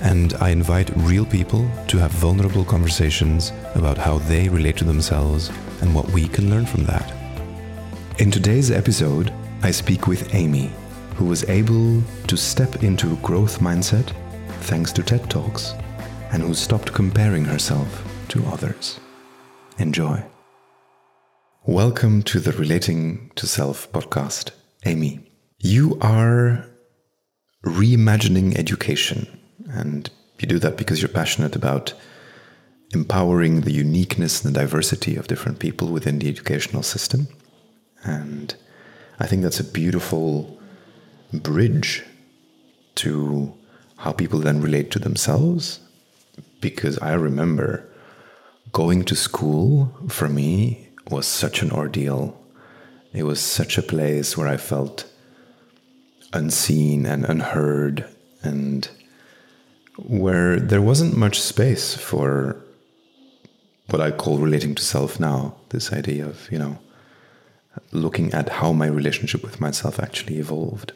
and I invite real people to have vulnerable conversations about how they relate to themselves and what we can learn from that. In today's episode, I speak with Amy, who was able to step into a growth mindset thanks to TED Talks and who stopped comparing herself to others. Enjoy. Welcome to the Relating to Self podcast, Amy. You are reimagining education and you do that because you're passionate about empowering the uniqueness and the diversity of different people within the educational system. And I think that's a beautiful bridge to how people then relate to themselves. Because I remember going to school for me was such an ordeal. It was such a place where I felt unseen and unheard and where there wasn't much space for what I call relating to self now. This idea of, you know, looking at how my relationship with myself actually evolved.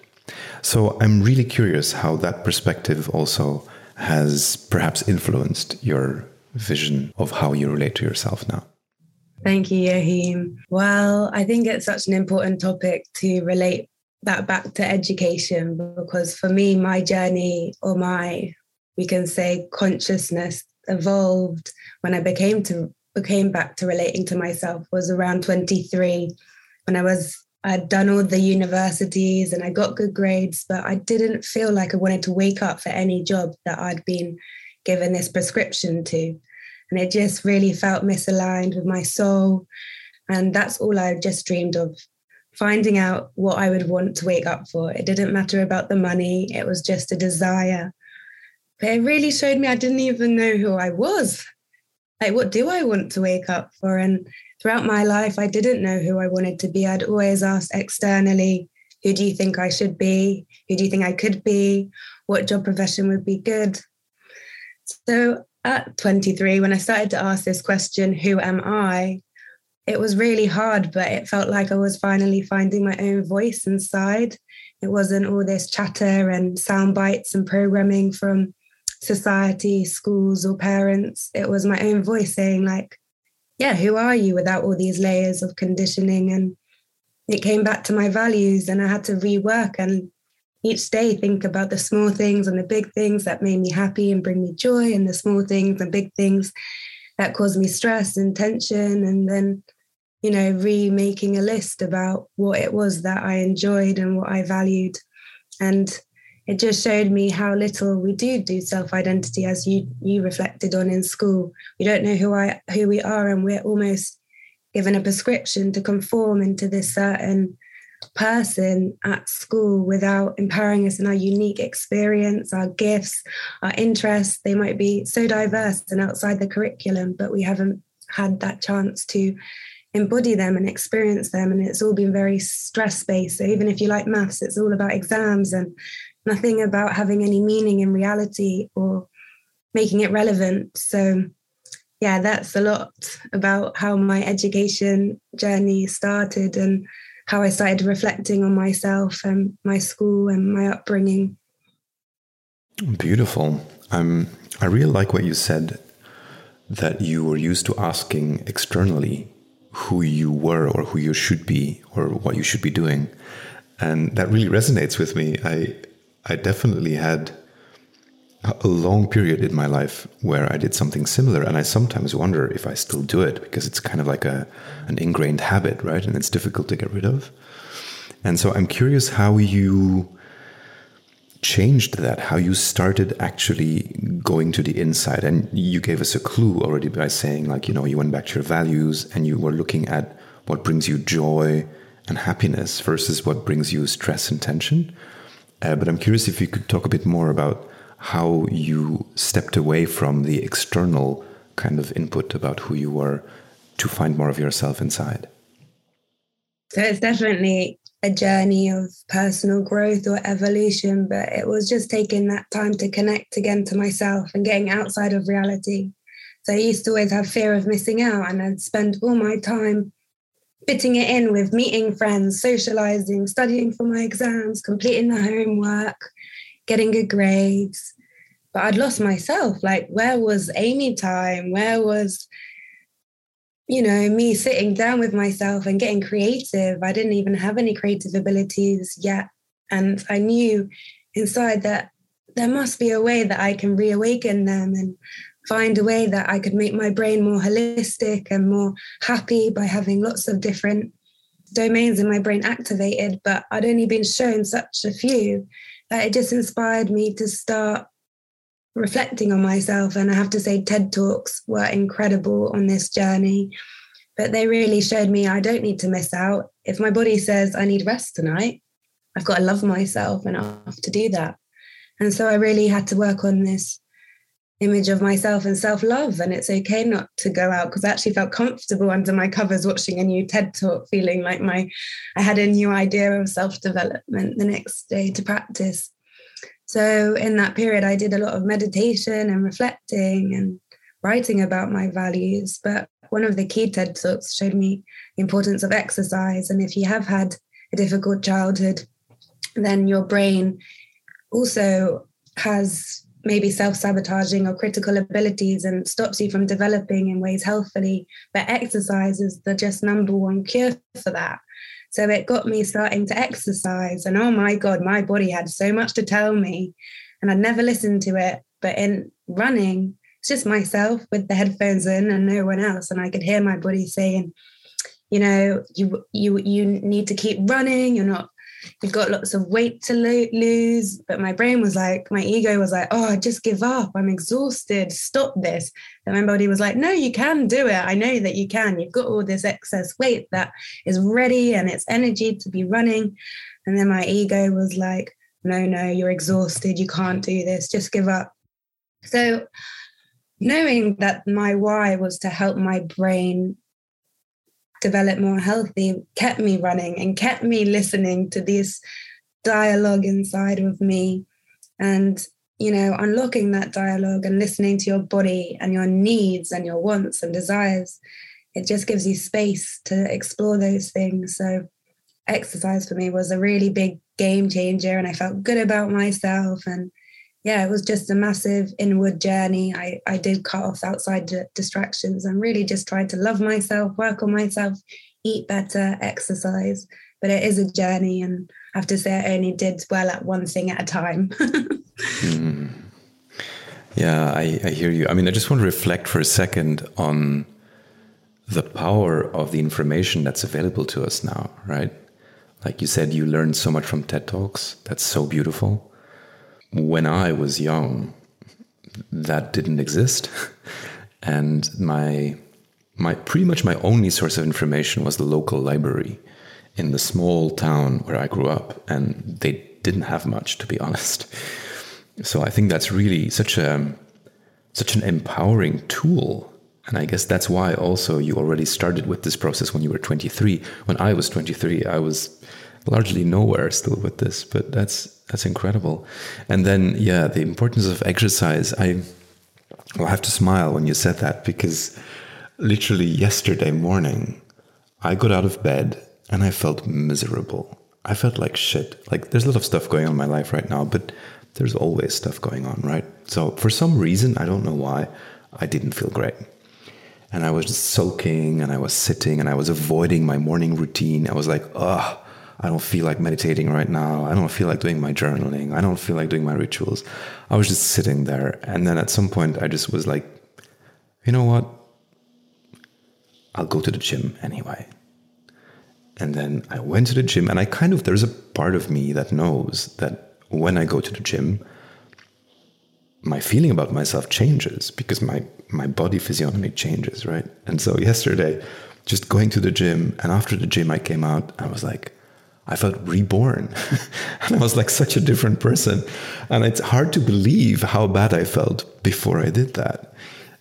So I'm really curious how that perspective also has perhaps influenced your vision of how you relate to yourself now. Thank you, Joachim. Well, I think it's such an important topic to relate that back to education because for me, my journey or my we can say consciousness evolved when I became to became back to relating to myself was around 23 when I was I'd done all the universities and I got good grades, but I didn't feel like I wanted to wake up for any job that I'd been given this prescription to. And it just really felt misaligned with my soul. And that's all I just dreamed of finding out what I would want to wake up for. It didn't matter about the money, it was just a desire but it really showed me I didn't even know who I was. Like, what do I want to wake up for? And throughout my life, I didn't know who I wanted to be. I'd always asked externally, who do you think I should be? Who do you think I could be? What job profession would be good? So at 23, when I started to ask this question, who am I? It was really hard, but it felt like I was finally finding my own voice inside. It wasn't all this chatter and sound bites and programming from society, schools, or parents. It was my own voice saying, like, yeah, who are you without all these layers of conditioning? And it came back to my values, and I had to rework and each day think about the small things and the big things that made me happy and bring me joy, and the small things and big things that caused me stress and tension. And then, you know, remaking a list about what it was that I enjoyed and what I valued. And it just showed me how little we do do self-identity as you you reflected on in school. We don't know who i who we are and we're almost given a prescription to conform into this certain person at school without empowering us in our unique experience our gifts our interests. They might be so diverse and outside the curriculum but we haven't had that chance to embody them and experience them and it's all been very stress based so even if you like maths it's all about exams and nothing about having any meaning in reality or making it relevant. So, yeah, that's a lot about how my education journey started and how I started reflecting on myself and my school and my upbringing. Beautiful. Um, I really like what you said that you were used to asking externally who you were or who you should be or what you should be doing. And that really resonates with me. I I definitely had a long period in my life where I did something similar, and I sometimes wonder if I still do it because it's kind of like a an ingrained habit, right? And it's difficult to get rid of. And so I'm curious how you changed that, how you started actually going to the inside. And you gave us a clue already by saying, like, you know, you went back to your values and you were looking at what brings you joy and happiness versus what brings you stress and tension. Uh, but I'm curious if you could talk a bit more about how you stepped away from the external kind of input about who you were to find more of yourself inside? So it's definitely a journey of personal growth or evolution, but it was just taking that time to connect again to myself and getting outside of reality. So I used to always have fear of missing out, and I'd spend all my time fitting it in with meeting friends, socializing, studying for my exams, completing the homework, getting good grades. But I'd lost myself. Like, where was Amy time? Where was you know, me sitting down with myself and getting creative. I didn't even have any creative abilities yet. And I knew inside that there must be a way that I can reawaken them and find a way that I could make my brain more holistic and more happy by having lots of different domains in my brain activated. But I'd only been shown such a few that it just inspired me to start reflecting on myself. And I have to say, TED Talks were incredible on this journey. But they really showed me I don't need to miss out. If my body says I need rest tonight, I've got to love myself enough to do that. And so I really had to work on this image of myself and self love. And it's okay not to go out because I actually felt comfortable under my covers watching a new TED talk, feeling like my I had a new idea of self development the next day to practice. So in that period, I did a lot of meditation and reflecting and writing about my values. But one of the key TED Talks showed me the importance of exercise. And if you have had a difficult childhood, then your brain also has maybe self sabotaging or critical abilities and stops you from developing in ways healthfully. But exercise is the just number one cure for that. So it got me starting to exercise. And oh my God, my body had so much to tell me. And I'd never listened to it. But in running, it's just myself with the headphones in and no one else. And I could hear my body saying, you know, you you you need to keep running. You're not you've got lots of weight to lo- lose. But my brain was like, my ego was like, oh, just give up. I'm exhausted. Stop this. And my body was like, no, you can do it. I know that you can. You've got all this excess weight that is ready and it's energy to be running. And then my ego was like, no, no, you're exhausted. You can't do this. Just give up. So, knowing that my why was to help my brain develop more healthy kept me running and kept me listening to this dialogue inside of me. And you know unlocking that dialogue and listening to your body and your needs and your wants and desires it just gives you space to explore those things. So exercise for me was a really big game changer and i felt good about myself and yeah, it was just a massive inward journey. I, I did cut off outside distractions and really just tried to love myself, work on myself, eat better, exercise. But it is a journey, and I have to say, I only did well at one thing at a time. mm. Yeah, I, I hear you. I mean, I just want to reflect for a second on the power of the information that's available to us now, right? Like you said, you learned so much from TED Talks. That's so beautiful when I was young, that didn't exist. and my my pretty much my only source of information was the local library in the small town where I grew up, and they didn't have much, to be honest. So I think that's really such a such an empowering tool. And I guess that's why also you already started with this process when you were 23. When I was 23, I was largely nowhere still with this, but that's that's incredible. And then yeah, the importance of exercise. I will have to smile when you said that because literally yesterday morning I got out of bed and I felt miserable. I felt like shit. Like there's a lot of stuff going on in my life right now, but there's always stuff going on, right? So for some reason, I don't know why, I didn't feel great. And I was just sulking and I was sitting and I was avoiding my morning routine. I was like, ugh, I don't feel like meditating right now. I don't feel like doing my journaling. I don't feel like doing my rituals. I was just sitting there. And then at some point, I just was like, you know what? I'll go to the gym anyway. And then I went to the gym, and I kind of, there's a part of me that knows that when I go to the gym, my feeling about myself changes because my, my body physiognomy changes, right? And so yesterday, just going to the gym, and after the gym, I came out, I was like, I felt reborn. and I was like such a different person. And it's hard to believe how bad I felt before I did that.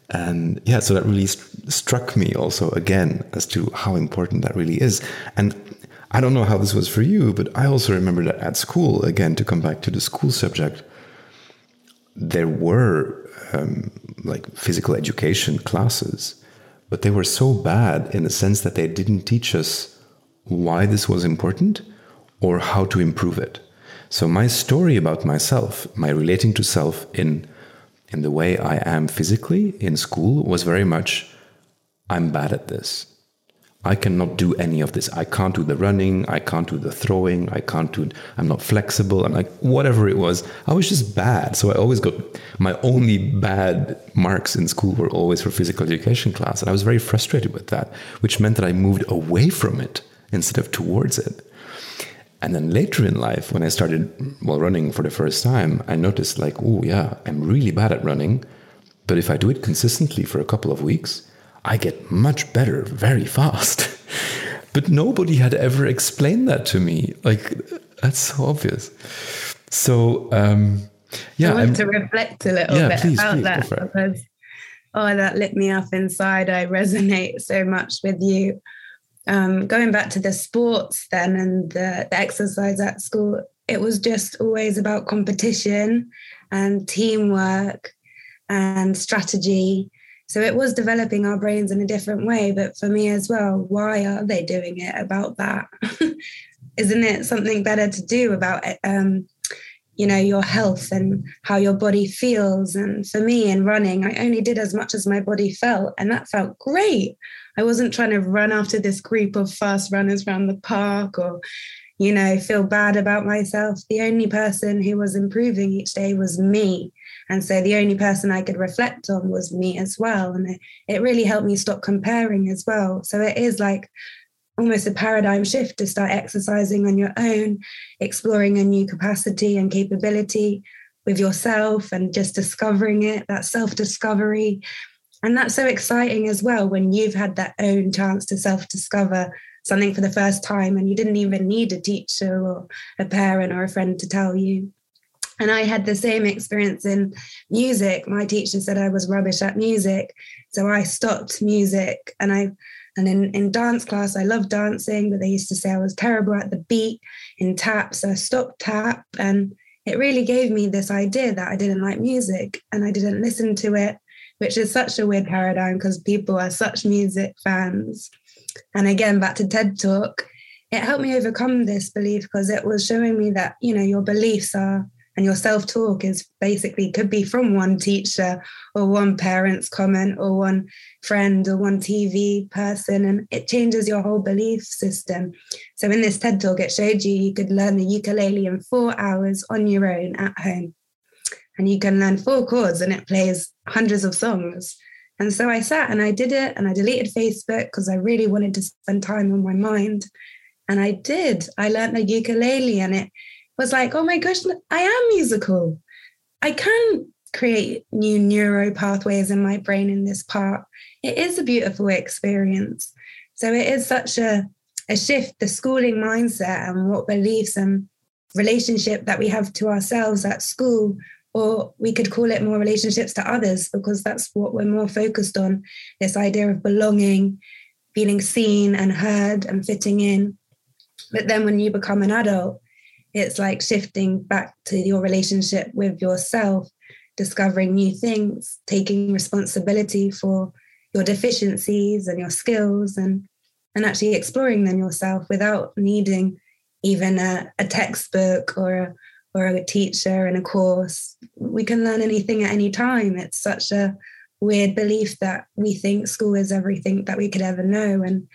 And yeah, so that really st- struck me also again as to how important that really is. And I don't know how this was for you, but I also remember that at school, again, to come back to the school subject, there were um, like physical education classes, but they were so bad in the sense that they didn't teach us why this was important or how to improve it. So my story about myself, my relating to self in in the way I am physically in school was very much I'm bad at this. I cannot do any of this. I can't do the running. I can't do the throwing. I can't do, I'm not flexible. I'm like, whatever it was, I was just bad. So I always got my only bad marks in school were always for physical education class. And I was very frustrated with that, which meant that I moved away from it instead of towards it. And then later in life, when I started well running for the first time, I noticed like, oh yeah, I'm really bad at running. But if I do it consistently for a couple of weeks, I get much better very fast. but nobody had ever explained that to me. Like, that's so obvious. So, um, yeah. I want I'm, to reflect a little yeah, bit please, about please, that because, oh, that lit me up inside. I resonate so much with you. Um, going back to the sports then and the, the exercise at school, it was just always about competition and teamwork and strategy so it was developing our brains in a different way. But for me as well, why are they doing it about that? Isn't it something better to do about um, you know your health and how your body feels and for me in running i only did as much as my body felt and that felt great i wasn't trying to run after this group of fast runners around the park or you know feel bad about myself the only person who was improving each day was me and so the only person I could reflect on was me as well. And it, it really helped me stop comparing as well. So it is like almost a paradigm shift to start exercising on your own, exploring a new capacity and capability with yourself and just discovering it, that self discovery. And that's so exciting as well when you've had that own chance to self discover something for the first time and you didn't even need a teacher or a parent or a friend to tell you. And I had the same experience in music. My teacher said I was rubbish at music. So I stopped music and I and in, in dance class, I loved dancing, but they used to say I was terrible at the beat in tap. So I stopped tap and it really gave me this idea that I didn't like music and I didn't listen to it, which is such a weird paradigm because people are such music fans. And again, back to TED Talk, it helped me overcome this belief because it was showing me that, you know, your beliefs are and your self talk is basically could be from one teacher or one parent's comment or one friend or one TV person, and it changes your whole belief system. So, in this TED talk, it showed you you could learn the ukulele in four hours on your own at home. And you can learn four chords and it plays hundreds of songs. And so I sat and I did it and I deleted Facebook because I really wanted to spend time on my mind. And I did. I learned the ukulele and it was like, oh my gosh, I am musical. I can create new neuro pathways in my brain in this part. It is a beautiful experience. So it is such a, a shift, the schooling mindset and what beliefs and relationship that we have to ourselves at school, or we could call it more relationships to others because that's what we're more focused on this idea of belonging, feeling seen and heard and fitting in. But then when you become an adult, it's like shifting back to your relationship with yourself, discovering new things, taking responsibility for your deficiencies and your skills and and actually exploring them yourself without needing even a, a textbook or a, or a teacher in a course. We can learn anything at any time. It's such a weird belief that we think school is everything that we could ever know and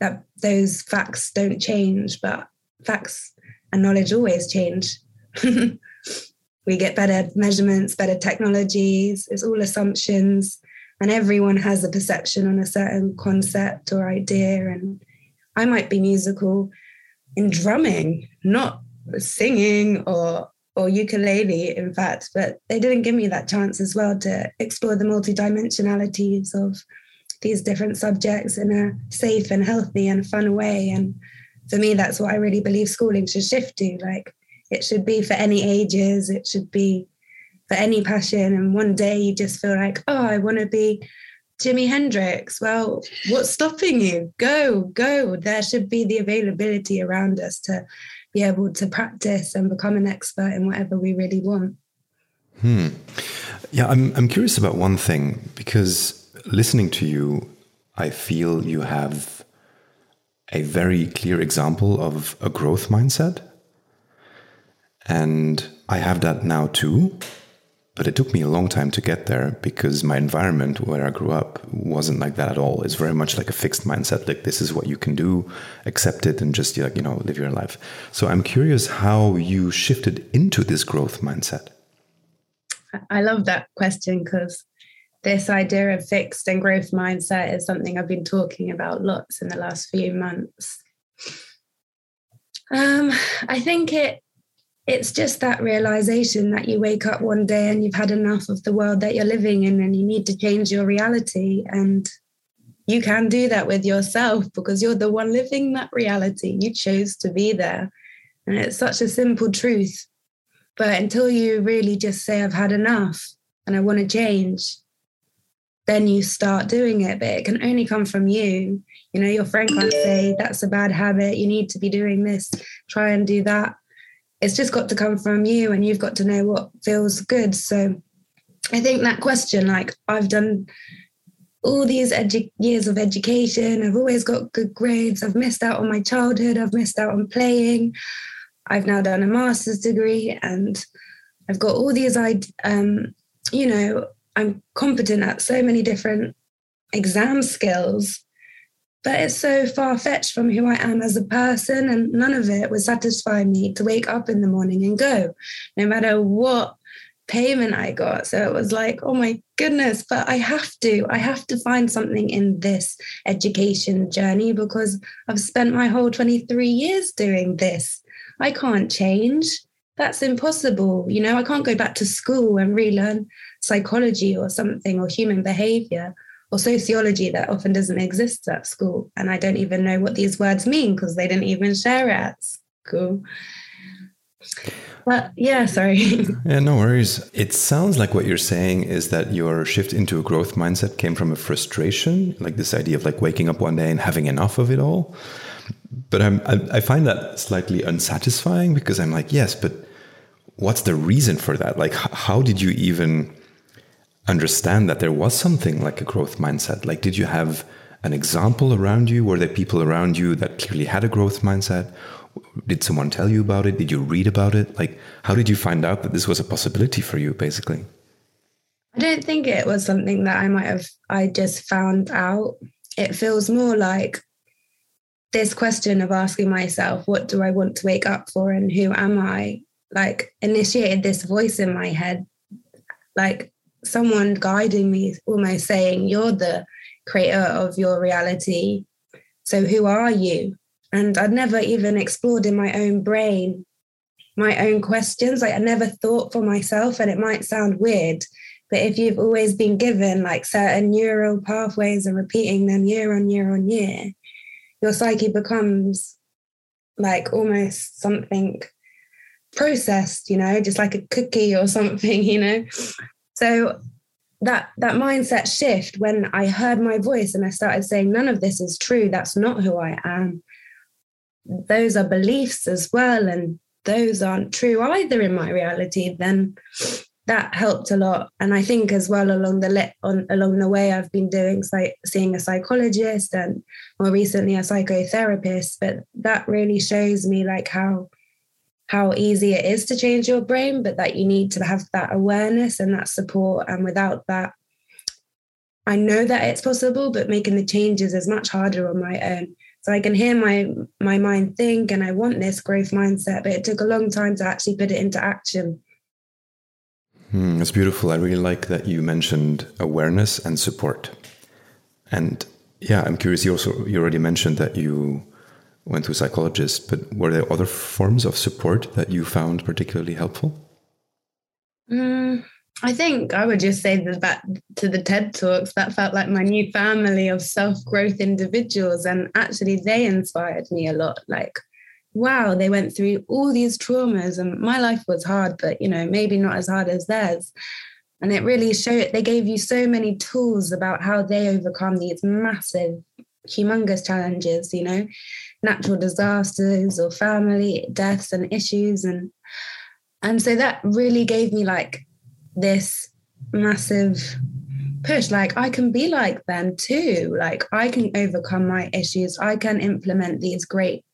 that those facts don't change, but facts and knowledge always change. we get better measurements, better technologies, it's all assumptions, and everyone has a perception on a certain concept or idea. And I might be musical in drumming, not singing or or ukulele, in fact, but they didn't give me that chance as well to explore the multidimensionalities of these different subjects in a safe and healthy and fun way. And for me, that's what I really believe schooling should shift to. Like it should be for any ages, it should be for any passion. And one day you just feel like, oh, I want to be Jimi Hendrix. Well, what's stopping you? Go, go. There should be the availability around us to be able to practice and become an expert in whatever we really want. Hmm. Yeah, I'm, I'm curious about one thing because listening to you, I feel you have a very clear example of a growth mindset. And I have that now too. But it took me a long time to get there because my environment where I grew up wasn't like that at all. It's very much like a fixed mindset, like this is what you can do, accept it, and just like you know live your life. So I'm curious how you shifted into this growth mindset. I love that question because this idea of fixed and growth mindset is something I've been talking about lots in the last few months. Um, I think it it's just that realization that you wake up one day and you've had enough of the world that you're living in and you need to change your reality and you can do that with yourself because you're the one living that reality you chose to be there and it's such a simple truth but until you really just say i've had enough and i want to change then you start doing it. But it can only come from you. You know, your friend can't say, that's a bad habit. You need to be doing this, try and do that. It's just got to come from you, and you've got to know what feels good. So I think that question, like, I've done all these edu- years of education, I've always got good grades, I've missed out on my childhood, I've missed out on playing. I've now done a master's degree and I've got all these, um, you know, I'm competent at so many different exam skills, but it's so far fetched from who I am as a person. And none of it would satisfy me to wake up in the morning and go, no matter what payment I got. So it was like, oh my goodness, but I have to, I have to find something in this education journey because I've spent my whole 23 years doing this. I can't change. That's impossible. You know, I can't go back to school and relearn psychology or something or human behavior or sociology that often doesn't exist at school. And I don't even know what these words mean because they didn't even share it at school. But yeah, sorry. yeah, no worries. It sounds like what you're saying is that your shift into a growth mindset came from a frustration, like this idea of like waking up one day and having enough of it all. But I'm, I, I find that slightly unsatisfying because I'm like, yes, but what's the reason for that? Like, how did you even understand that there was something like a growth mindset? Like, did you have an example around you? Were there people around you that clearly had a growth mindset? Did someone tell you about it? Did you read about it? Like, how did you find out that this was a possibility for you, basically? I don't think it was something that I might have, I just found out. It feels more like this question of asking myself, what do I want to wake up for and who am I? Like, initiated this voice in my head. Like, someone guiding me, almost saying, You're the creator of your reality. So who are you? And I'd never even explored in my own brain my own questions. Like I never thought for myself, and it might sound weird, but if you've always been given like certain neural pathways and repeating them year on year on year, your psyche becomes like almost something processed, you know, just like a cookie or something, you know. So that that mindset shift when I heard my voice and I started saying, none of this is true. That's not who I am. Those are beliefs as well, and those aren't true either in my reality. Then that helped a lot, and I think as well along the le- on along the way, I've been doing like seeing a psychologist and more recently a psychotherapist. But that really shows me like how how easy it is to change your brain, but that you need to have that awareness and that support. And without that, I know that it's possible, but making the changes is much harder on my own. So I can hear my my mind think, and I want this growth mindset, but it took a long time to actually put it into action. Hmm, that's beautiful. I really like that you mentioned awareness and support. And yeah, I'm curious. You also you already mentioned that you went to a psychologist, but were there other forms of support that you found particularly helpful? Mm, I think I would just say that to the TED Talks, that felt like my new family of self growth individuals. And actually, they inspired me a lot. Like, wow, they went through all these traumas, and my life was hard, but, you know, maybe not as hard as theirs. And it really showed, they gave you so many tools about how they overcome these massive, humongous challenges, you know, natural disasters or family deaths and issues. And, and so that really gave me like this massive push. Like i can be like them too. Like i can overcome my issues. I can implement these great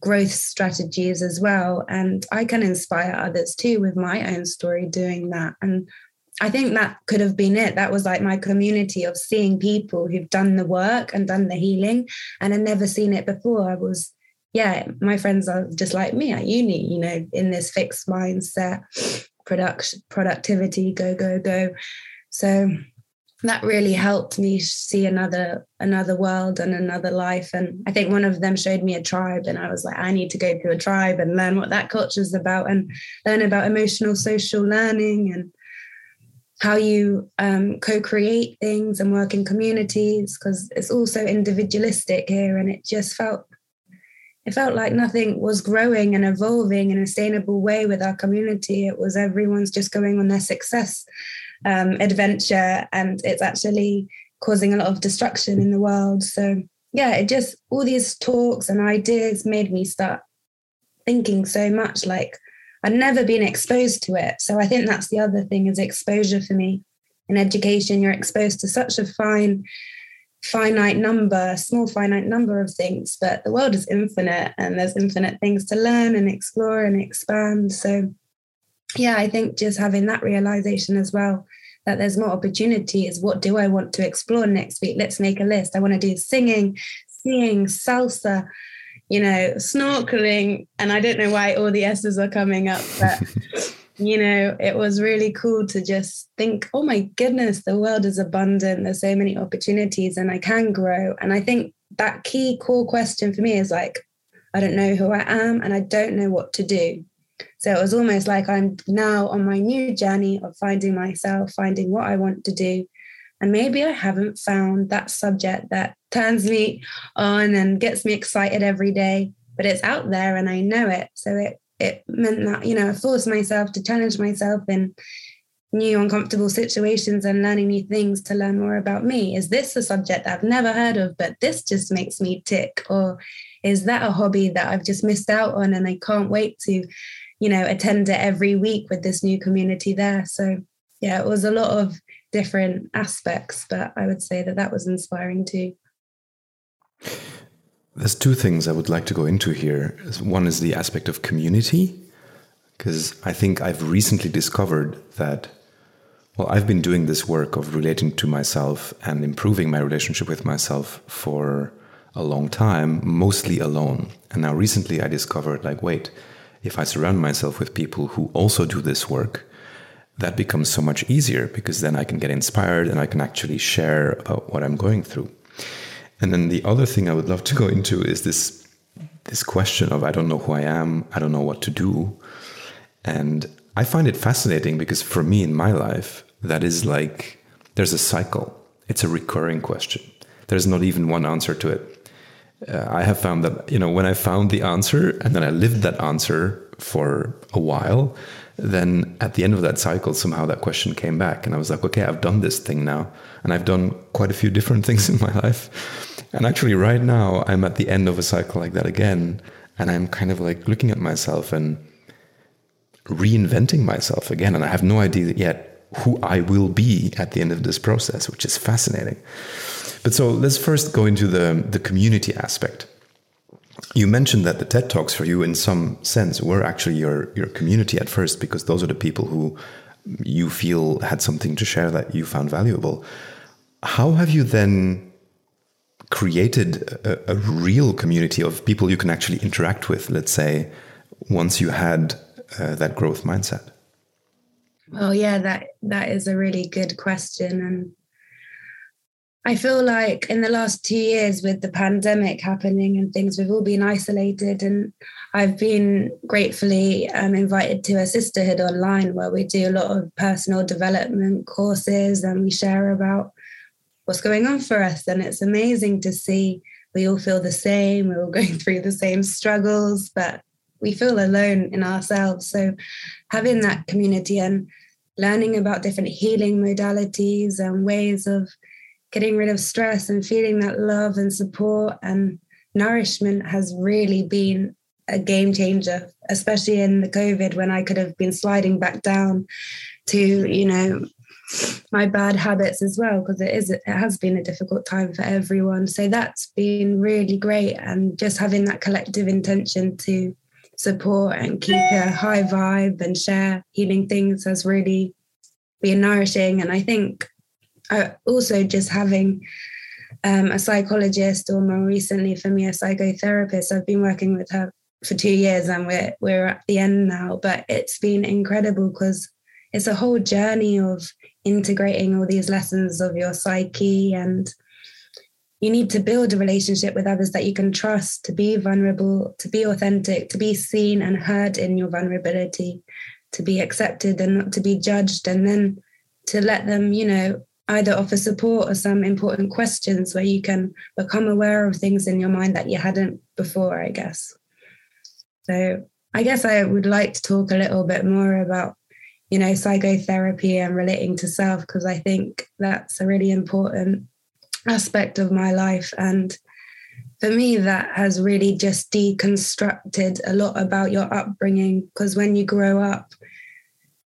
growth strategies as well. And i can inspire others too with my own story doing that. And i think that could have been it. That was like my community of seeing people who've done the work and done the healing and had never seen it before. I was yeah my friends are just like me at uni you know in this fixed mindset production productivity go go go. So that really helped me see another another world and another life. And i think one of them showed me a tribe and i was like i need to go to a tribe and learn what that culture is about and learn about emotional social learning and how you um, co-create things and work in communities because it's also individualistic here and it just felt it felt like nothing was growing and evolving in a sustainable way with our community. It was everyone's just going on their success um, adventure, and it's actually causing a lot of destruction in the world. So, yeah, it just all these talks and ideas made me start thinking so much like I'd never been exposed to it. So, I think that's the other thing is exposure for me. In education, you're exposed to such a fine finite number, small finite number of things, but the world is infinite and there's infinite things to learn and explore and expand. So, yeah, I think just having that realization as well that there's more opportunities. What do I want to explore next week? Let's make a list. I want to do singing, seeing, salsa, you know, snorkeling. And I don't know why all the S's are coming up, but you know, it was really cool to just think, oh my goodness, the world is abundant. There's so many opportunities and I can grow. And I think that key core question for me is like, I don't know who I am and I don't know what to do. So it was almost like I'm now on my new journey of finding myself, finding what I want to do. And maybe I haven't found that subject that turns me on and gets me excited every day, but it's out there and I know it. So it it meant that you know I forced myself to challenge myself in new uncomfortable situations and learning new things to learn more about me. Is this a subject I've never heard of, but this just makes me tick? Or is that a hobby that I've just missed out on and I can't wait to, you know, attend it every week with this new community there? So, yeah, it was a lot of different aspects, but I would say that that was inspiring too. There's two things I would like to go into here. One is the aspect of community, because I think I've recently discovered that, well, I've been doing this work of relating to myself and improving my relationship with myself for a long time, mostly alone. And now recently I discovered, like, wait, if I surround myself with people who also do this work, that becomes so much easier because then I can get inspired and I can actually share about what I'm going through. And then the other thing I would love to go into is this this question of I don't know who I am, I don't know what to do. And I find it fascinating because for me in my life, that is like there's a cycle. It's a recurring question. There's not even one answer to it. Uh, I have found that, you know, when I found the answer and then I lived that answer for a while, then at the end of that cycle, somehow that question came back. And I was like, okay, I've done this thing now. And I've done quite a few different things in my life. And actually, right now, I'm at the end of a cycle like that again. And I'm kind of like looking at myself and reinventing myself again. And I have no idea yet who I will be at the end of this process, which is fascinating. But so let's first go into the, the community aspect. You mentioned that the TED Talks for you, in some sense, were actually your, your community at first, because those are the people who you feel had something to share that you found valuable. How have you then created a, a, real community of people you can actually interact with, let's say, once you had uh, that growth mindset? Well, yeah, that that is a really good question, and I feel like in the last two years, with the pandemic happening and things, we've all been isolated. And I've been gratefully um, invited to a sisterhood online where we do a lot of personal development courses and we share about what's going on for us. And it's amazing to see we all feel the same, we're all going through the same struggles, but we feel alone in ourselves. So having that community and learning about different healing modalities and ways of getting rid of stress and feeling that love and support and nourishment has really been a game changer, especially in the COVID when I could have been sliding back down to, you know, my bad habits as well, because it is it has been a difficult time for everyone. So that's been really great. And just having that collective intention to support and keep a high vibe and share healing things has really been nourishing. And I think also just having um, a psychologist or more recently for me a psychotherapist. I've been working with her for two years and we're we're at the end now but it's been incredible because it's a whole journey of integrating all these lessons of your psyche and you need to build a relationship with others that you can trust to be vulnerable to be authentic to be seen and heard in your vulnerability to be accepted and not to be judged and then to let them you know either offer support or some important questions where you can become aware of things in your mind that you hadn't before, I guess. So I guess I would like to talk a little bit more about, you know, psychotherapy and relating to self, because I think that's a really important aspect of my life. And for me, that has really just deconstructed a lot about your upbringing, because when you grow up,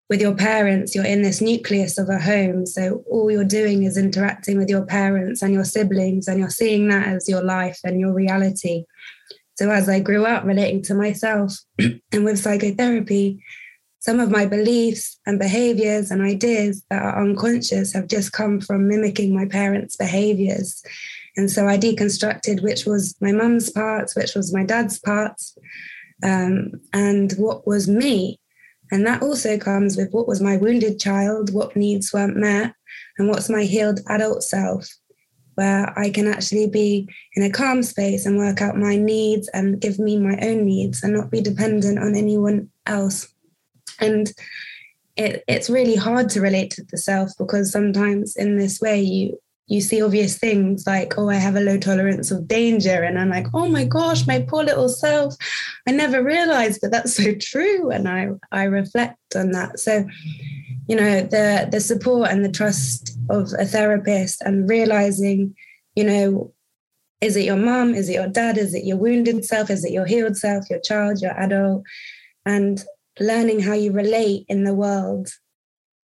with your parents, you're in this nucleus of a home. So all you're doing is interacting with your parents and your siblings, and you're seeing that as your life and your reality. So as I grew up relating to myself and with psychotherapy, some of my beliefs and behaviors and ideas that are unconscious have just come from mimicking my parents' behaviors. And so I deconstructed which was my mum's parts, which was my dad's parts, um, and what was me. And that also comes with what was my wounded child, what needs weren't met, and what's my healed adult self, where I can actually be in a calm space and work out my needs and give me my own needs and not be dependent on anyone else. And it, it's really hard to relate to the self because sometimes in this way you you see obvious things like, oh, I have a low tolerance of danger. And I'm like, oh my gosh, my poor little self. I never realized, that that's so true. And I, I reflect on that. So, you know, the the support and the trust of a therapist and realizing, you know, is it your mom? Is it your dad? Is it your wounded self? Is it your healed self, your child, your adult? And learning how you relate in the world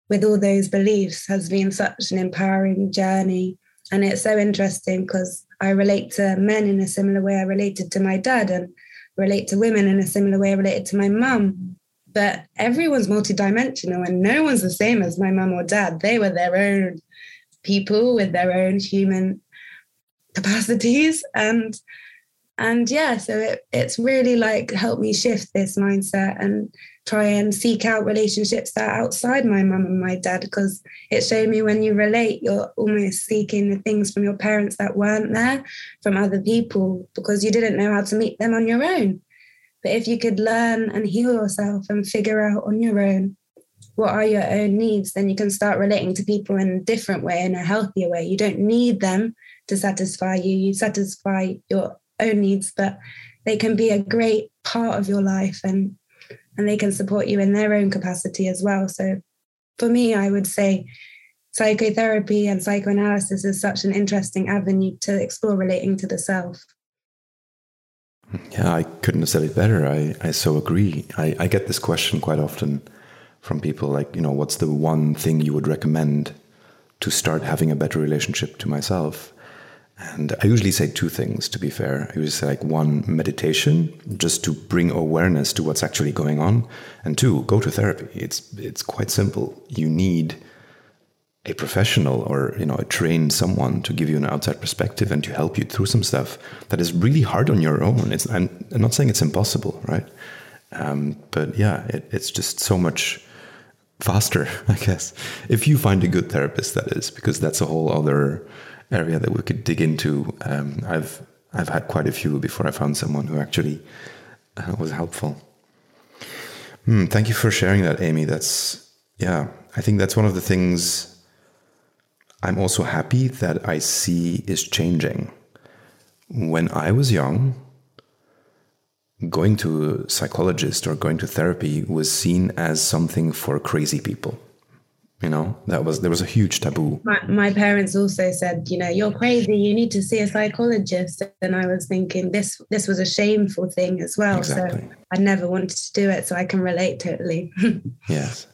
with all those beliefs has been such an empowering journey. And it's so interesting because I relate to men in a similar way I related to my dad and relate to women in a similar way I related to my mum. But everyone's multidimensional and no one's the same as my mum or dad. They were their own people with their own human capacities. And and yeah, so it, it's really like helped me shift this mindset and try and seek out relationships that are outside my mum and my dad because it showed me when you relate, you're almost seeking the things from your parents that weren't there from other people because you didn't know how to meet them on your own. But if you could learn and heal yourself and figure out on your own what are your own needs, then you can start relating to people in a different way, in a healthier way. You don't need them to satisfy you, you satisfy your own needs, but they can be a great part of your life and and they can support you in their own capacity as well. So for me, I would say psychotherapy and psychoanalysis is such an interesting avenue to explore relating to the self. Yeah, I couldn't have said it better. I, I so agree. I, I get this question quite often from people like, you know, what's the one thing you would recommend to start having a better relationship to myself? And I usually say two things, to be fair. I usually say, like, one, meditation, just to bring awareness to what's actually going on. And two, go to therapy. It's, it's quite simple. You need a professional or you know a trained someone to give you an outside perspective and to help you through some stuff that is really hard on your own it's i'm, I'm not saying it's impossible right um, but yeah it, it's just so much faster i guess if you find a good therapist that is because that's a whole other area that we could dig into. Um, I've I've had quite a few before I found someone who actually uh, was helpful. Hmm, thank you for sharing that, Amy. That's yeah. I think that's one of the things I'm also happy that I see is changing. When I was young, going to a psychologist or going to therapy was seen as something for crazy people you know that was there was a huge taboo. My, my parents also said you know you're crazy. You need to see a psychologist. And i was thinking this this was a shameful thing as well. Exactly. so i never wanted to do it so i can relate totally. Yes.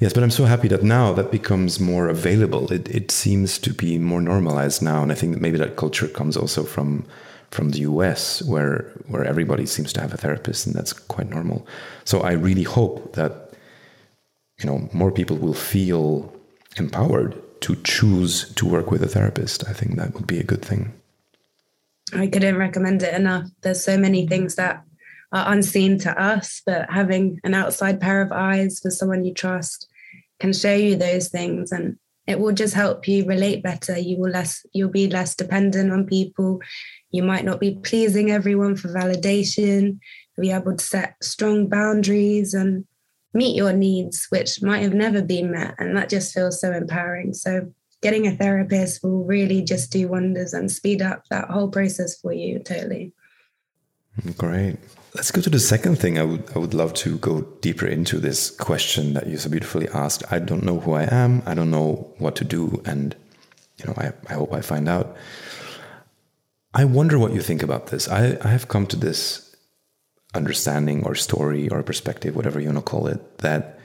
Yes but i'm so happy that now that becomes more available. It, it seems to be more normalized now and i think that maybe that culture comes also from from the US where where everybody seems to have a therapist and that's quite normal. So i really hope that you know more people will feel empowered to choose to work with a therapist. I think that would be a good thing. I couldn't recommend it enough. There's so many things that are unseen to us but having an outside pair of eyes for someone you trust can show you those things and it will just help you relate better. You will less you'll be less dependent on people. You might not be pleasing everyone for validation. Be able to set strong boundaries and meet your needs, which might have never been met. And that just feels so empowering. So, getting a therapist will really just do wonders and speed up that whole process for you totally. Great. Let's go to the second thing. I would I would love to go deeper into this question that you so beautifully asked. I don't know who I am. I don't know what to do, and you know, I, I hope I find out. I wonder what you think about this. I, I have come to this understanding or story or perspective, whatever you want to call it, that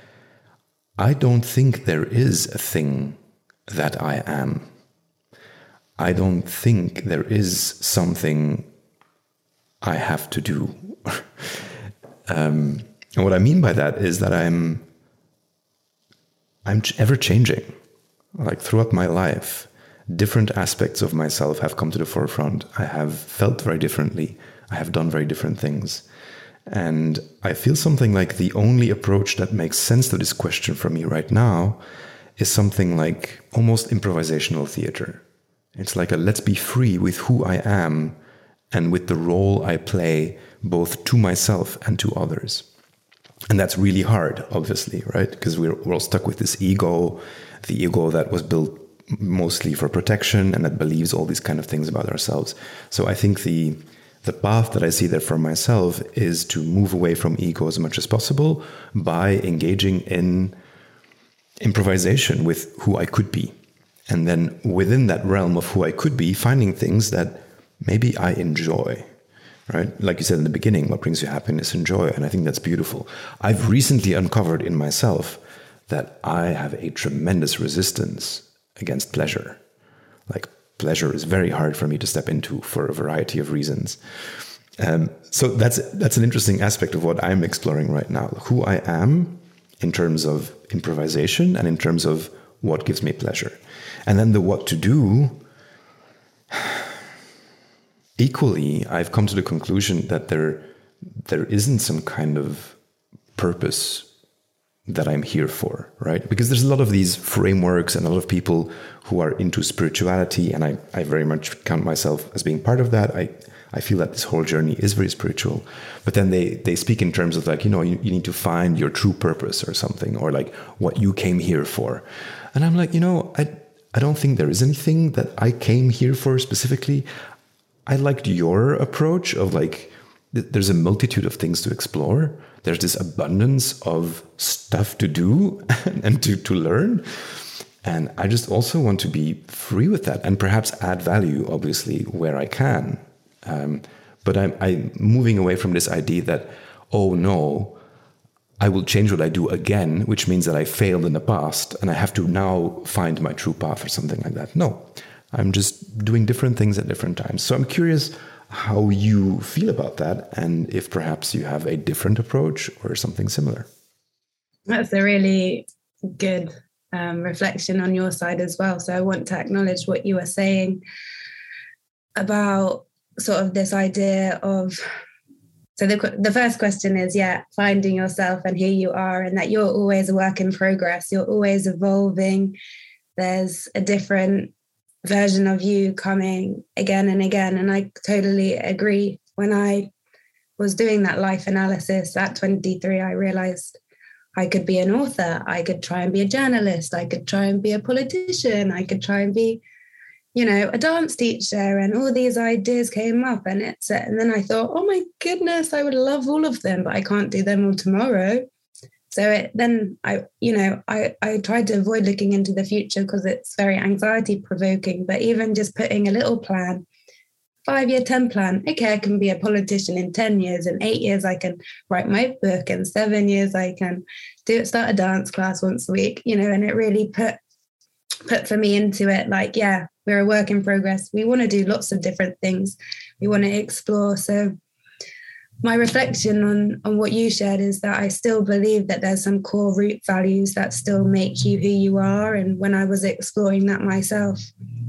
I don't think there is a thing that I am. I don't think there is something I have to do. um, and what I mean by that is that I'm I'm ever changing. Like throughout my life, different aspects of myself have come to the forefront. I have felt very differently. I have done very different things. And I feel something like the only approach that makes sense to this question for me right now is something like almost improvisational theater. It's like a let's be free with who I am and with the role I play both to myself and to others. And that's really hard, obviously, right? Because we're, we're all stuck with this ego, the ego that was built mostly for protection and that believes all these kind of things about ourselves. So I think the the path that I see there for myself is to move away from ego as much as possible by engaging in improvisation with who I could be. And then within that realm of who I could be, finding things that maybe I enjoy. Right? Like you said in the beginning, what brings you happiness and joy. And I think that's beautiful. I've recently uncovered in myself that I have a tremendous resistance against pleasure. Like pleasure is very hard for me to step into for a variety of reasons. Um, so that's that's an interesting aspect of what I'm exploring right now. Who I am in terms of improvisation and in terms of what gives me pleasure, and then the what to do. Equally, I've come to the conclusion that there there isn't some kind of purpose that I'm here for, right? Because there's a lot of these frameworks and a lot of people who are into spirituality, and I, I very much count myself as being part of that. I, I feel that this whole journey is very spiritual, but then they, they speak in terms of like, you know, you, you need to find your true purpose or something, or like what you came here for. And I'm like, you know, I, I don't think there is anything that I came here for specifically. I liked your approach of like, there's a multitude of things to explore. There's this abundance of stuff to do and to, to learn. And I just also want to be free with that and perhaps add value, obviously, where I can. Um, but I'm, I'm moving away from this idea that, oh no, I will change what I do again, which means that I failed in the past and I have to now find my true path or something like that. No, I'm just doing different things at different times. So I'm curious how you feel about that and if perhaps you have a different approach or something similar. That's a really good um, reflection on your side as well. So I want to acknowledge what you were saying about sort of this idea of. So the the first question is, yeah, finding yourself and who you are, and that you're always a work in progress. You're always evolving. There's a different version of you coming again and again. And I totally agree. When I was doing that life analysis at 23, I realized I could be an author, I could try and be a journalist, I could try and be a politician, I could try and be, you know, a dance teacher, and all these ideas came up. And it's and then I thought, oh my goodness, I would love all of them, but I can't do them all tomorrow. So it, then I, you know, I, I tried to avoid looking into the future because it's very anxiety provoking. But even just putting a little plan, five year, 10 plan, okay, I can be a politician in 10 years. In eight years, I can write my book. In seven years, I can do start a dance class once a week, you know, and it really put put for me into it like, yeah, we're a work in progress. We want to do lots of different things. We want to explore. So my reflection on on what you shared is that I still believe that there's some core root values that still make you who you are. And when I was exploring that myself,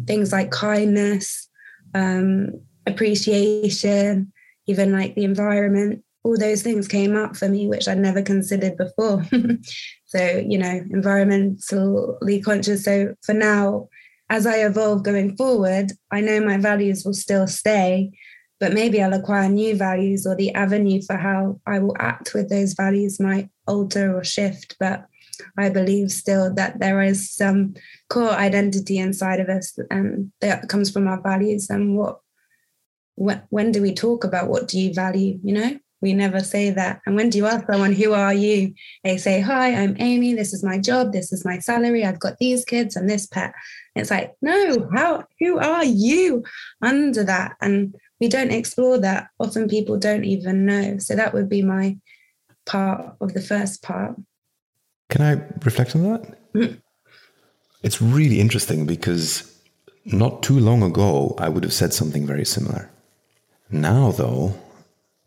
things like kindness, um, appreciation, even like the environment, all those things came up for me, which I'd never considered before. so, you know, environmentally conscious. So for now, as I evolve going forward, I know my values will still stay but maybe I'll acquire new values or the avenue for how I will act with those values might alter or shift. But I believe still that there is some core identity inside of us and that comes from our values. And what when, when do we talk about what do you value you know? We never say that. And when do you ask someone who are you? They say hi i'm amy. This is my job. This is my salary. I've got these kids and this pet. It's like no how who are you under that? And we don't explore that. Often people don't even know. So that would be my part of the first part. Can I reflect on that? Mm-hmm. It's really interesting because not too long ago, I would have said something very similar. Now, though,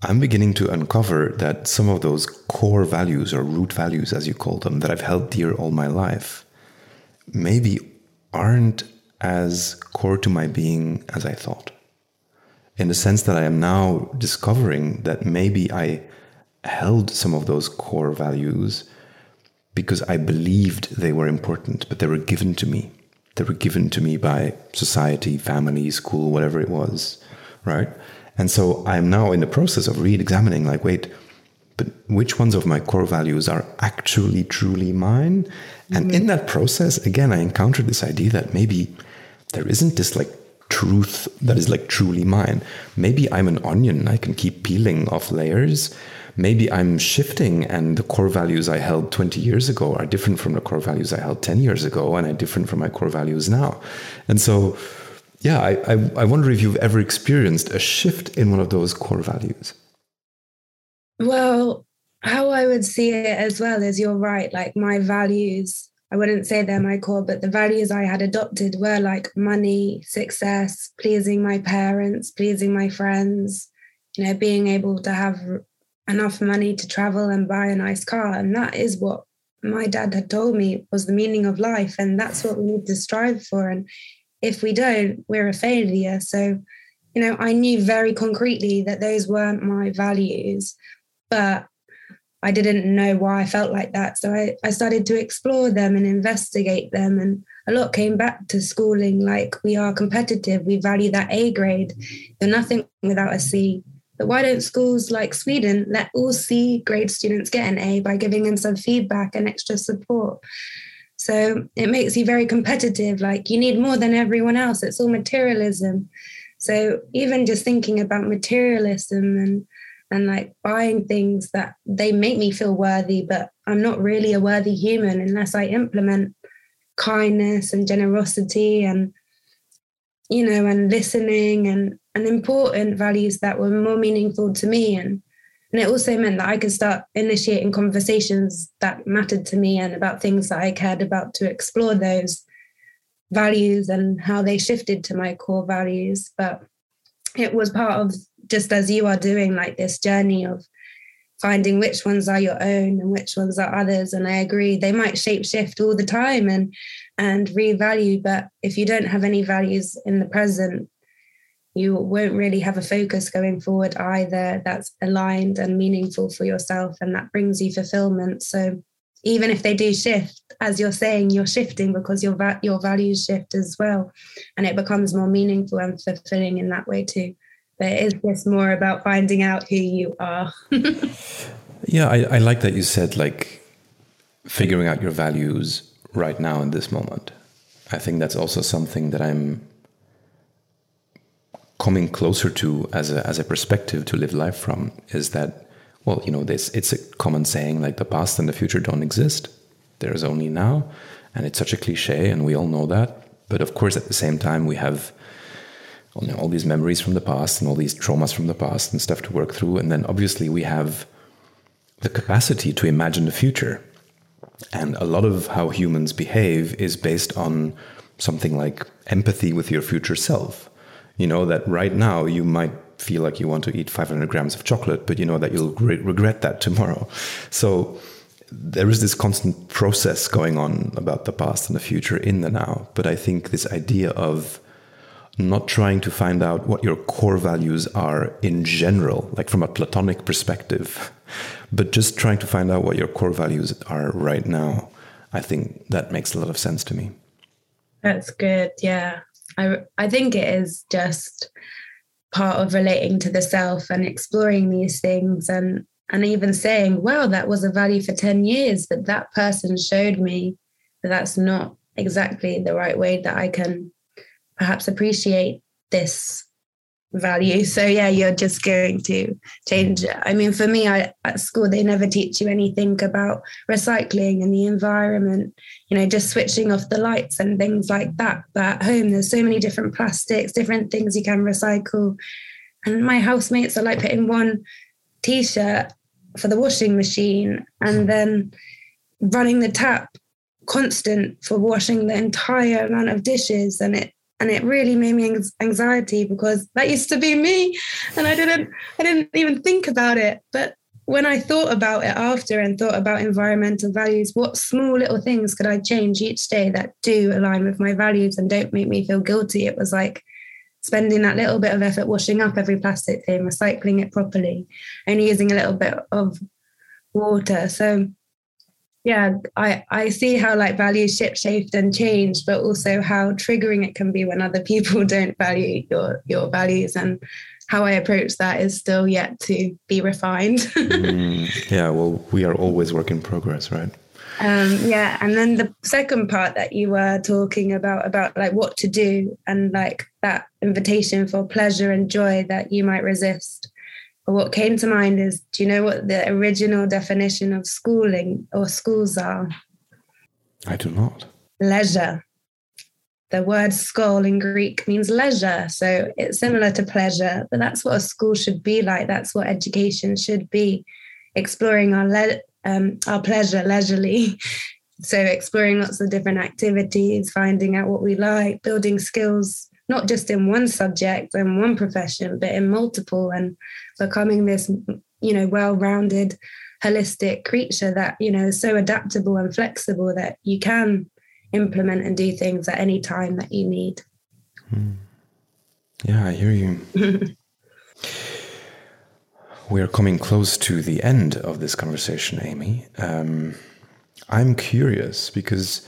I'm beginning to uncover that some of those core values or root values, as you call them, that I've held dear all my life, maybe aren't as core to my being as I thought in the sense that I am now discovering that maybe I held some of those core values because I believed they were important, but they were given to me. They were given to me by society, family, school, whatever it was, right? And so I'm now in the process of re examining, like, wait, but which ones of my core values are actually truly mine? And mm-hmm. in that process, again, I encountered this idea that maybe there isn't this like truth that is like truly mine. Maybe I'm an onion, I can keep peeling off layers. Maybe I'm shifting and the core values I held 20 years ago are different from the core values I held 10 years ago and are different from my core values now. And so, yeah, I, I, I wonder if you've ever experienced a shift in one of those core values. Well, how I would see it as well is you're right. Like my values I wouldn't say they're my core, but the values I had adopted were like money, success, pleasing my parents, pleasing my friends, you know, being able to have enough money to travel and buy a nice car. And that is what my dad had told me was the meaning of life. And that's what we need to strive for. And if we don't, we're a failure. So, you know, I knew very concretely that those weren't my values. But I didn't know why I felt like that. So I, I started to explore them and investigate them. And a lot came back to schooling like we are competitive, we value that A grade. You're nothing without a C. But why don't schools like Sweden let all C grade students get an A by giving them some feedback and extra support? So it makes you very competitive, like you need more than everyone else. It's all materialism. So even just thinking about materialism and and like buying things that they make me feel worthy, but I'm not really a worthy human unless I implement kindness and generosity and you know and listening and and important values that were more meaningful to me and and it also meant that I could start initiating conversations that mattered to me and about things that I cared about to explore those values and how they shifted to my core values. But it was part of just as you are doing like this journey of finding which ones are your own and which ones are others and i agree they might shape shift all the time and and revalue but if you don't have any values in the present you won't really have a focus going forward either that's aligned and meaningful for yourself and that brings you fulfillment so even if they do shift, as you're saying, you're shifting because your va- your values shift as well, and it becomes more meaningful and fulfilling in that way too. But it is just more about finding out who you are. yeah, I, I like that you said like figuring out your values right now in this moment. I think that's also something that I'm coming closer to as a as a perspective to live life from is that well you know this it's a common saying like the past and the future don't exist there is only now and it's such a cliche and we all know that but of course at the same time we have you know, all these memories from the past and all these traumas from the past and stuff to work through and then obviously we have the capacity to imagine the future and a lot of how humans behave is based on something like empathy with your future self you know that right now you might feel like you want to eat 500 grams of chocolate, but you know that you'll re- regret that tomorrow. So there is this constant process going on about the past and the future in the now. But I think this idea of not trying to find out what your core values are in general, like from a platonic perspective, but just trying to find out what your core values are right now. I think that makes a lot of sense to me. That's good. Yeah. I I think it is just part of relating to the self and exploring these things and and even saying, wow, that was a value for 10 years, but that person showed me that that's not exactly the right way that I can perhaps appreciate this value. So yeah, you're just going to change. I mean, for me, I, at school they never teach you anything about recycling and the environment. You know, just switching off the lights and things like that. But at home, there's so many different plastics, different things you can recycle. And my housemates are like putting one t-shirt for the washing machine and then running the tap constant for washing the entire amount of dishes and it and it really made me anxiety because that used to be me and i didn't i didn't even think about it. But when i thought about it after and thought about environmental values what small little things could i change each day that do align with my values and don't make me feel guilty? It was like spending that little bit of effort washing up every plastic thing recycling it properly only using a little bit of water. So yeah i i see how like values shift shift and change but also how triggering it can be when other people don't value your your values and how i approach that is still yet to be refined. Mm, yeah well we are always work in progress right? Um, yeah and then the second part that you were talking about about like what to do and like that invitation for pleasure and joy that you might resist what came to mind is do you know what the original definition of schooling or schools are? I do not. Leisure. The word school in Greek means leisure. So it's similar to pleasure, but that's what a school should be like. That's what education should be exploring our, le- um, our pleasure leisurely. So exploring lots of different activities, finding out what we like, building skills not just in one subject and one profession, but in multiple, and becoming this, you know, well-rounded, holistic creature that you know is so adaptable and flexible that you can implement and do things at any time that you need. Hmm. Yeah, I hear you. We're coming close to the end of this conversation, Amy. Um, I'm curious because,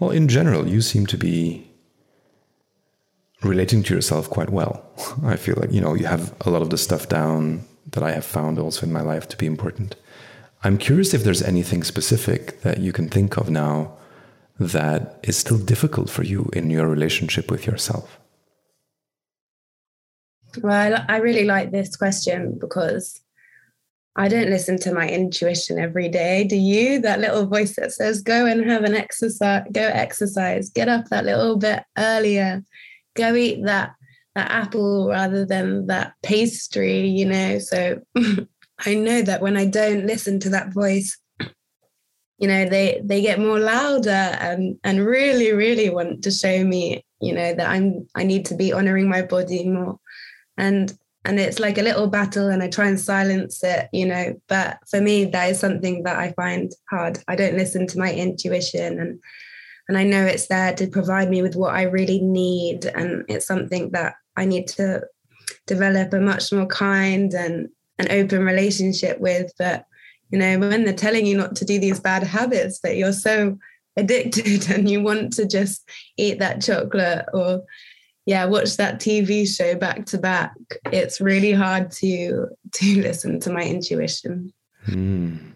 well, in general, you seem to be relating to yourself quite well. I feel like, you know, you have a lot of the stuff down that I have found also in my life to be important. I'm curious if there's anything specific that you can think of now that is still difficult for you in your relationship with yourself. Well, I really like this question because I don't listen to my intuition every day. Do you? That little voice that says, go and have an exercise, go exercise, get up that little bit earlier, go eat that that apple rather than that pastry, you know. So I know that when I don't listen to that voice, you know, they they get more louder and and really, really want to show me, you know, that I'm I need to be honoring my body more. And and it's like a little battle and I try and silence it, you know. But for me, that is something that I find hard. I don't listen to my intuition and and I know it's there to provide me with what I really need. And it's something that I need to develop a much more kind and an open relationship with. But you know, when they're telling you not to do these bad habits, but you're so addicted and you want to just eat that chocolate or yeah watch that tv show back to back it's really hard to to listen to my intuition mm.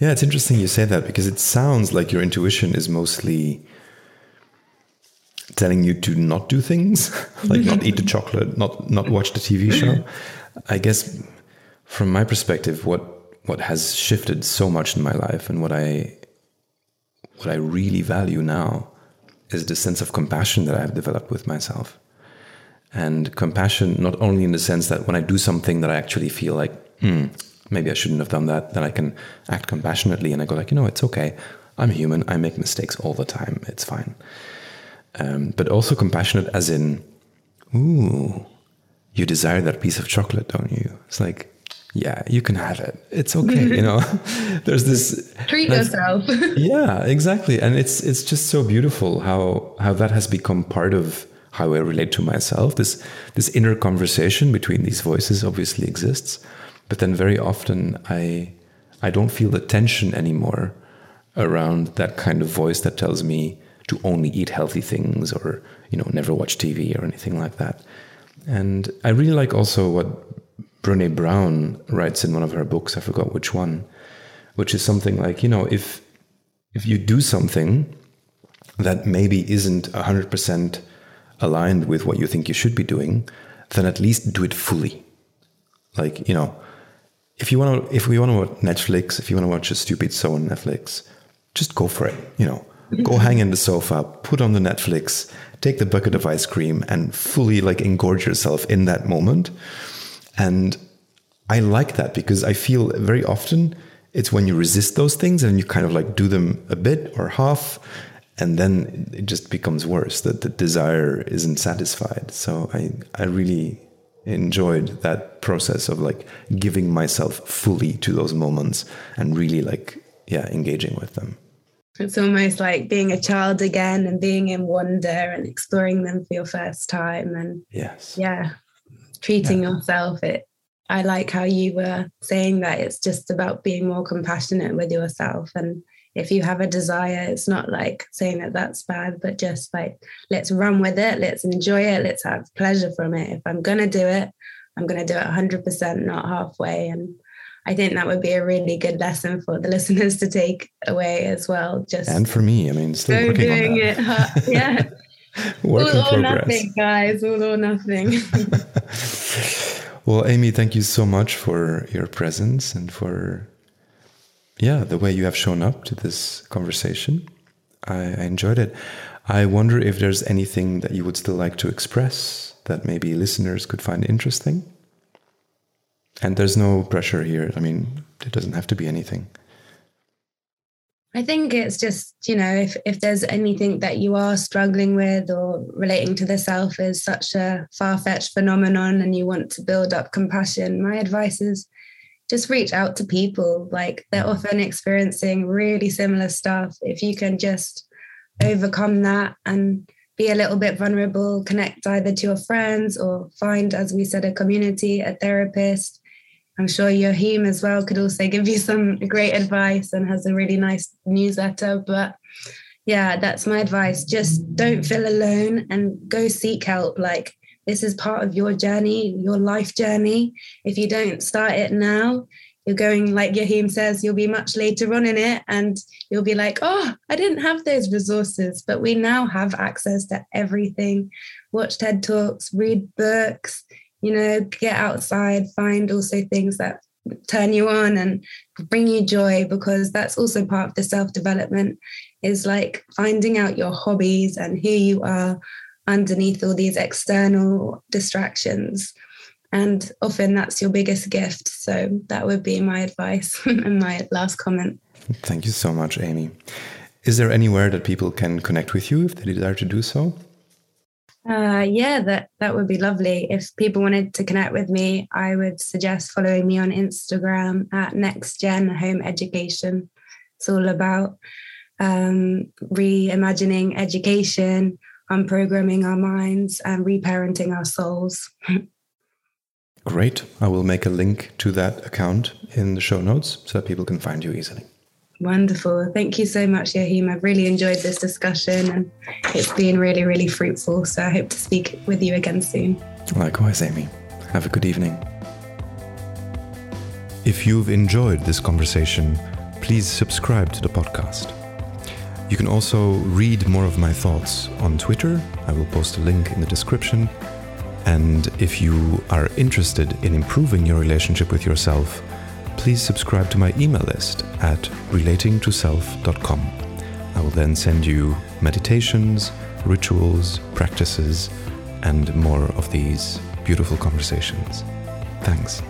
Yeah it's interesting you say that because it sounds like your intuition is mostly telling you to not do things like not eat the chocolate not not watch the tv show i guess from my perspective what what has shifted so much in my life and what i what i really value now is the sense of compassion that I've developed with myself. And compassion, not only in the sense that when I do something that I actually feel like, hmm, maybe I shouldn't have done that, then I can act compassionately and I go like, you know, it's okay. I'm human. I make mistakes all the time. It's fine. Um, but also compassionate as in, ooh, you desire that piece of chocolate, don't you? It's like, yeah, you can have it. It's okay. you know, there's this treat yourself. yeah, exactly. And it's it's just so beautiful how how that has become part of how I relate to myself. This this inner conversation between these voices obviously exists, but then very often I I don't feel the tension anymore around that kind of voice that tells me to only eat healthy things or you know never watch TV or anything like that. And I really like also what Brene Brown writes in one of her books, I forgot which one, which is something like, you know, if if you do something that maybe isn't 100% aligned with what you think you should be doing, then at least do it fully. Like, you know, if you want to if we want to watch Netflix, if you want to watch a stupid show on Netflix, just go for it, you know. Mm-hmm. Go hang in the sofa, put on the Netflix, take the bucket of ice cream and fully like engorge yourself in that moment. And I like that because I feel very often it's when you resist those things and you kind of like do them a bit or half and then it just becomes worse that the desire isn't satisfied. So i i really enjoyed that process of like giving myself fully to those moments and really like yeah engaging with them. It's almost like being a child again and being in wonder and exploring them for your first time and yes. yeah treating yeah. yourself. It i like how you were saying that it's just about being more compassionate with yourself. And if you have a desire it's not like saying that that's bad but just like let's run with it let's enjoy it let's have pleasure from it. If i'm going to do it i'm going to do it 100% not halfway and i think that would be a really good lesson for the listeners to take away as well just and for me i mean still working doing on that. it yeah Work all or nothing, guys. All or nothing. well, Amy, thank you so much for your presence and for yeah the way you have shown up to this conversation. I, I enjoyed it. I wonder if there's anything that you would still like to express that maybe listeners could find interesting. And there's no pressure here. I mean, it doesn't have to be anything. I think it's just, you know, if, if there's anything that you are struggling with or relating to the self is such a far fetched phenomenon and you want to build up compassion, my advice is just reach out to people. Like they're mm. often experiencing really similar stuff. If you can just overcome that and be a little bit vulnerable, connect either to your friends or find, as we said, a community, a therapist, I'm sure Joachim as well could also give you some great advice and has a really nice newsletter. But yeah, that's my advice. Just don't feel alone and go seek help. Like this is part of your journey, your life journey. If you don't start it now, you're going, like Joachim says, you'll be much later on in it and you'll be like, oh, I didn't have those resources. But we now have access to everything. Watch TED Talks, read books, you know, get outside, find also things that turn you on and bring you joy because that's also part of the self development is like finding out your hobbies and who you are underneath all these external distractions and often that's your biggest gift so that would be my advice and my last comment thank you so much amy is there anywhere that people can connect with you if they desire to do so uh, yeah, that that would be lovely. If people wanted to connect with me, I would suggest following me on Instagram at Next Gen Home Education. It's all about um, reimagining education, unprogramming our minds, and reparenting our souls. Great. I will make a link to that account in the show notes so that people can find you easily. Wonderful. Thank you so much, Joachim. I've really enjoyed this discussion and it's been really, really fruitful. So I hope to speak with you again soon. Likewise, Amy. Have a good evening. If you've enjoyed this conversation, please subscribe to the podcast. You can also read more of my thoughts on Twitter. I will post a link in the description. And if you are interested in improving your relationship with yourself, please subscribe to my email list at relatingtoself.com. I will then send you meditations, rituals, practices, and more of these beautiful conversations. Thanks.